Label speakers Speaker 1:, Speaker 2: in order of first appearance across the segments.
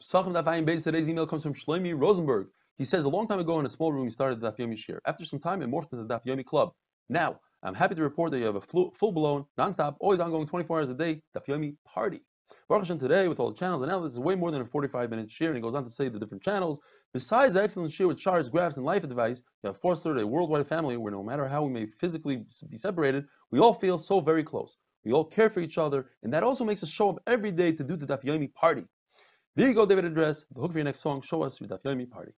Speaker 1: Today's email comes from Shlomi Rosenberg. He says, a long time ago in a small room, he started the Daf Yomi. After some time, it morphed into the Daf Yomi Club. Now, I'm happy to report that you have a full-blown, non-stop, always ongoing 24 hours a day Daf Yomi party. Baruch Hashem today, with all the channels and analysis, is way more than a 45-minute share, and he goes on to say the different channels. Besides the excellent share with charts, graphs, and life advice, you have fostered a worldwide family where no matter how we may physically be separated, we all feel so very close. We all care for each other, and that also makes us show up every day to do the Daf Yomi party. There you go, David Address. The hook for your next song. Show us your Daf Yomi party.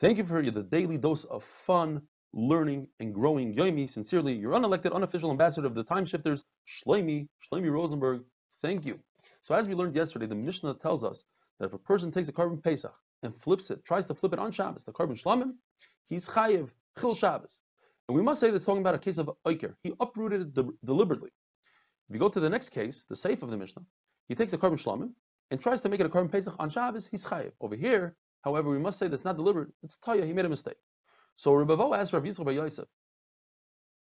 Speaker 1: Thank you for the daily dose of fun, learning, and growing. Yomi, sincerely, your unelected, unofficial ambassador of the Time Shifters, Shlomi, Shlomi Rosenberg. Thank you. So as we learned yesterday, the Mishnah tells us that if a person takes a korban Pesach and flips it, tries to flip it on Shabbos, the korban Shlamim, he's chayiv, chil Shabbos. And we must say that's talking about a case of Oiker. He uprooted it de- deliberately. If you go to the next case, the safe of the Mishnah, he takes a korban Shlamim and tries to make it a korban Pesach on Shabbos, he's chayiv. Over here, however, we must say that's not deliberate. It's Taya, he made a mistake. So Rebavo asked Rav Yitzchak by Yosef,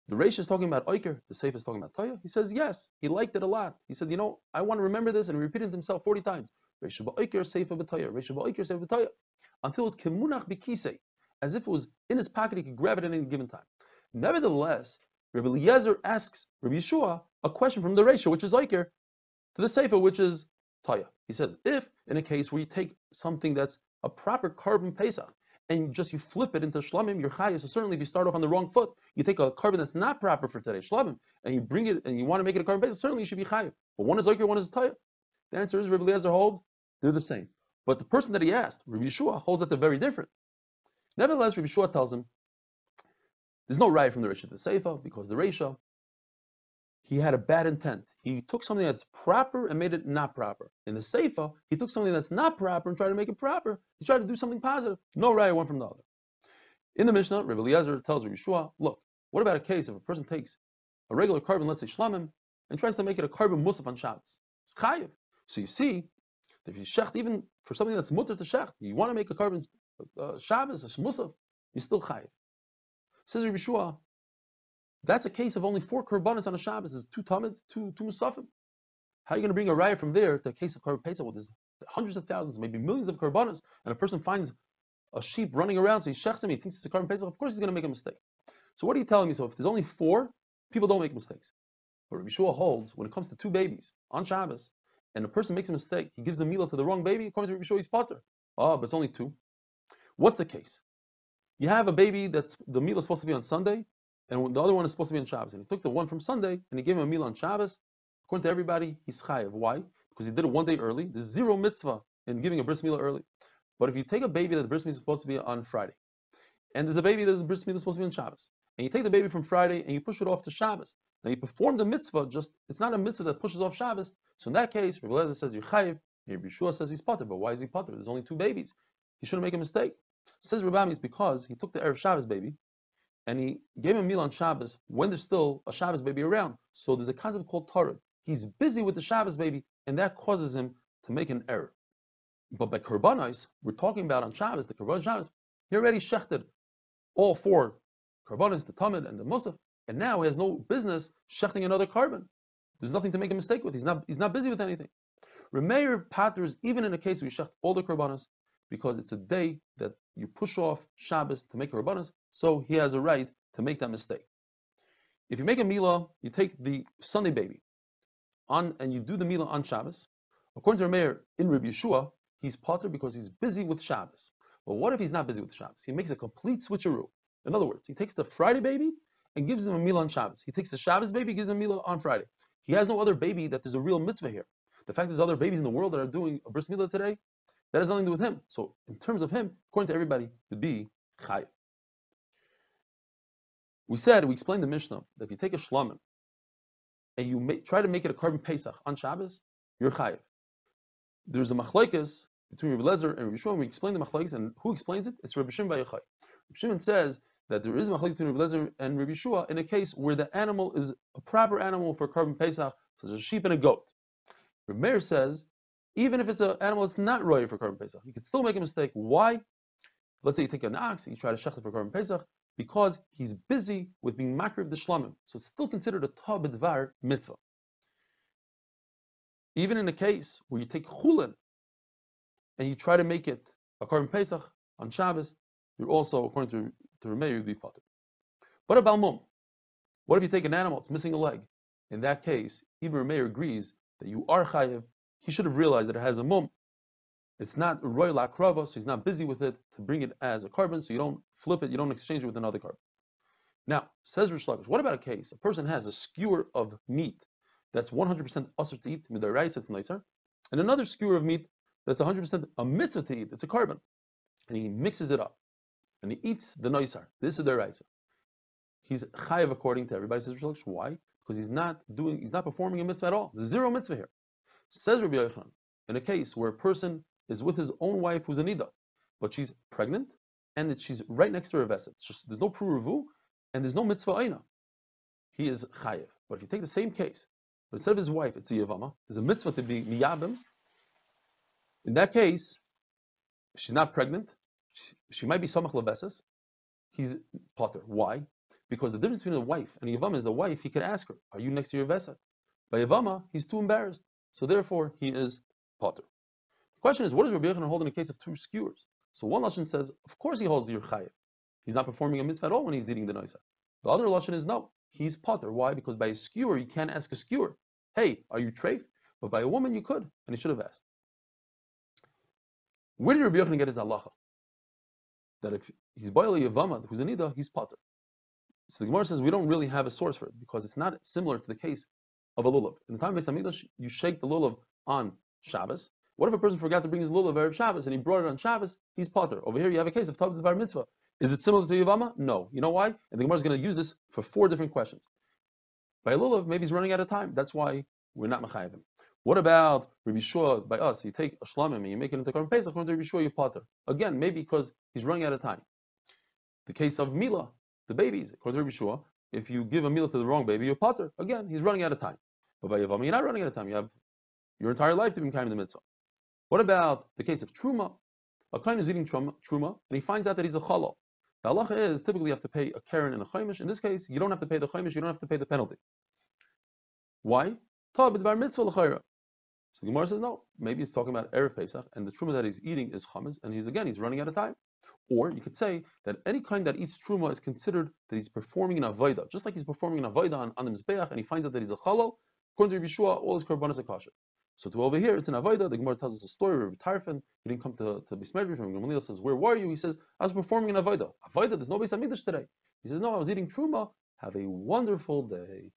Speaker 1: the Reish is talking about Oiker, the Seif is talking about Taya. He says, yes, he liked it a lot. He said, you know, I want to remember this, and he repeated himself 40 times. Reish Oiker, Seif B'Taya, Reish Oiker, Seif B'Taya, until it was Kemunach B'Kisei, as if it was in his pocket, he could grab it at any given time. Nevertheless, Rabbi Eliezer asks Rabbi Yeshua a question from the Reish, which is Oiker, to the Seifa, which is Taya. He says, if in a case where you take something that's a proper korban Pesach, and just you flip it into shlamim, you're chayiv. So certainly, if you start off on the wrong foot, you take a korban that's not proper for today, shlamim, and you bring it and you want to make it a korban Pesach, certainly you should be chayiv. But one is oiker, one is taya. The answer is Rabbi Eliezer holds they're the same. But the person that he asked, Rabbi Yeshua, holds that they're very different. Nevertheless, Rabbi Yeshua tells him there's no right from the Risha to the Seifa because the Risha he had a bad intent. He took something that's proper and made it not proper. In the Seifa, he took something that's not proper and tried to make it proper. He tried to do something positive. No raya one from the other. In the Mishnah, Rabbi Eliezer tells Rabbi Yeshua, look, what about a case if a person takes a regular korban, let's say shlamim, and tries to make it a korban musaf on Shabbos? It's chayiv. So you see, if you shecht even for something that's mutter to shecht, you want to make a korban uh, Shabbos, a musaf, you still chayiv. Says Rabbi Yeshua, that's a case of only four korbanos on a Shabbos. Is two tamids, two two musafim. How are you going to bring a raya from there to a case of korban pesach? Well, there's hundreds of thousands, maybe millions of korbanos, and a person finds a sheep running around, so he shechs him, he thinks it's a korban pesach. Of course, he's going to make a mistake. So what are you telling me? So if there's only four, people don't make mistakes. But Rabbi Shua holds when it comes to two babies on Shabbos, and a person makes a mistake, he gives the meal to the wrong baby. According to Rabbi Shua, he's potter. Oh, but it's only two. What's the case? You have a baby that's the meal is supposed to be on Sunday, and the other one is supposed to be on Shabbos. And he took the one from Sunday and he gave him a meal on Shabbos. According to everybody, he's chayiv. Why? Because he did it one day early. There's zero mitzvah in giving a bris milah early. But if you take a baby that the bris milah is supposed to be on Friday, and there's a baby that the bris milah is supposed to be on Shabbos, and you take the baby from Friday and you push it off to Shabbos, now you perform the mitzvah, just it's not a mitzvah that pushes off Shabbos. So in that case, Rabbi Lezer says you're chayiv, Rabbi Yeshua says he's potter, but why is he potter? There's only two babies. He shouldn't make a mistake. Says Rabbi it's because he took the Erev Shabbos baby, and he gave him a meal on Shabbos when there's still a Shabbos baby around. So there's a concept called Torah. He's busy with the Shabbos baby, and that causes him to make an error. But by Karbanos, we're talking about on Shabbos, the Karban Shabbos, he already shechted all four Karbanos, the Tamid, and the Musaf, and now he has no business shechting another korban. There's nothing to make a mistake with. He's not, he's not busy with anything. Remeir patters, even in a case where you shecht all the Karbanos, because it's a day that you push off Shabbos to make Rabbanas, so he has a right to make that mistake. If you make a Mila, you take the Sunday baby on and you do the Mila on Shabbos. According to Rameir in Rabbi Yeshua, he's potter because he's busy with Shabbos. But what if he's not busy with Shabbos? He makes a complete switcheroo. In other words, he takes the Friday baby and gives him a Mila on Shabbos. He takes the Shabbos baby, gives him a Mila on Friday. He has no other baby that there's a real mitzvah here. The fact there's other babies in the world that are doing a bris milah today, that has nothing to do with him. So in terms of him, according to everybody, would be chayiv. We said, we explained the Mishnah that if you take a shlamim and you make, try to make it a korban Pesach on Shabbos, you're chayiv. There's a machlekes between Rabbi Lezer and Rabbi Shimon. We explain the machlekes, and who explains it? It's Rabbi Shimon Yochai. Rabbi Shimon says that there is a machlekes between Rabbi Lezer and Rabbi Shua in a case where the animal is a proper animal for korban Pesach, such as a sheep and a goat. Rabbi Meir says even if it's an animal that's not roy for korban pesach, you could still make a mistake. Why? Let's say you take an ox, you try to shech it for korban pesach, because he's busy with being makriv of the shlamim, so it's still considered a tabidvar mitzvah. Even in a case where you take chulin, and you try to make it a korban Pesach on Shabbos, you're also, according to, to Rameir, you'd be potter. What about mum? What if you take an animal, it's missing a leg? In that case, even Rameir agrees that you are chayiv. He should have realized that it has a mum. It's not royal akrava, so he's not busy with it to bring it as a korban, so you don't flip it, you don't exchange it with another korban. Now, says Reish Lakish, what about a case? A person has a skewer of meat that's 100% usher to eat, midaraisa, it's noisar, and another skewer of meat that's 100% a mitzvah to eat, it's a korban. And he mixes it up, and he eats the noisar. This is the raisa. He's chayiv according to everybody, says Reish. Why? Because he's not doing, he's not performing a mitzvah at all. There's zero mitzvah here. Says Rabbi Yochanan, in a case where a person is with his own wife who's a nida, but she's pregnant and she's right next to her veset. There's no pruruvu and there's no mitzvah aina. He is chayiv. But if you take the same case, but instead of his wife, it's a yavama, there's a mitzvah to be miyabim. In that case, she's not pregnant, she, she might be samach leveses. He's potter. Why? Because the difference between a wife and a yavama is the wife, he could ask her, Are you next to your veset? By yavama, he's too embarrassed. So therefore, he is potter. The question is, what does Rabbi Yochanan hold in a case of two skewers? So one lashon says, of course he holds your chayiv. He's not performing a mitzvah at all when he's eating the noisa. The other lashon is no, he's potter. Why? Because by a skewer you can't ask a skewer, "Hey, are you treif?" But by a woman you could, and he should have asked. Where did Rabbi Yochanan get his halacha? That if he's boiling yavama, who's a nida, he's potter. So the Gemara says we don't really have a source for it because it's not similar to the case of a lulav. In the time of Beis you shake the lulav on Shabbos, what if a person forgot to bring his lulav Erev Shabbos and he brought it on Shabbos? He's potter. Over here you have a case of Tav Bar Mitzvah. Is it similar to Yavama? No. You know why? And the Gemara is going to use this for four different questions. By lulav, maybe he's running out of time. That's why we're not mechayavim. What about Rabbi Shua by us? You take a shlamim and you make it into Karm Pesach, according to Rabbi Shua, you potter. Again, maybe because he's running out of time. The case of Mila, the babies, according to Rabbi Shua, if you give a Mila to the wrong baby, you're potter. Again, he's running out of time. But by Yavama, you're not running out of time. You have your entire life to be kind of the mitzvah. What about the case of truma? A kind is eating truma, truma, and he finds out that he's a chalal. The halacha is typically you have to pay a keren and a chaimish. In this case, you don't have to pay the chaimish, you don't have to pay the penalty. Why? So the Gemara says no. Maybe he's talking about erev Pesach, and the truma that he's eating is chametz, and he's again he's running out of time. Or you could say that any kind that eats truma is considered that he's performing an avodah, just like he's performing an avodah on, on the mizbeach, and he finds out that he's a chalal. According to Yeshua, all his korbanos are kosher. So to over here, it's an Avodah. The Gemara tells us a story of Tarfon. He didn't come to, to Bismedri from Gamaliel says, Where were you? He says, I was performing an Avodah. Avodah, there's no Beis Hamikdash today. He says, No, I was eating Truma. Have a wonderful day.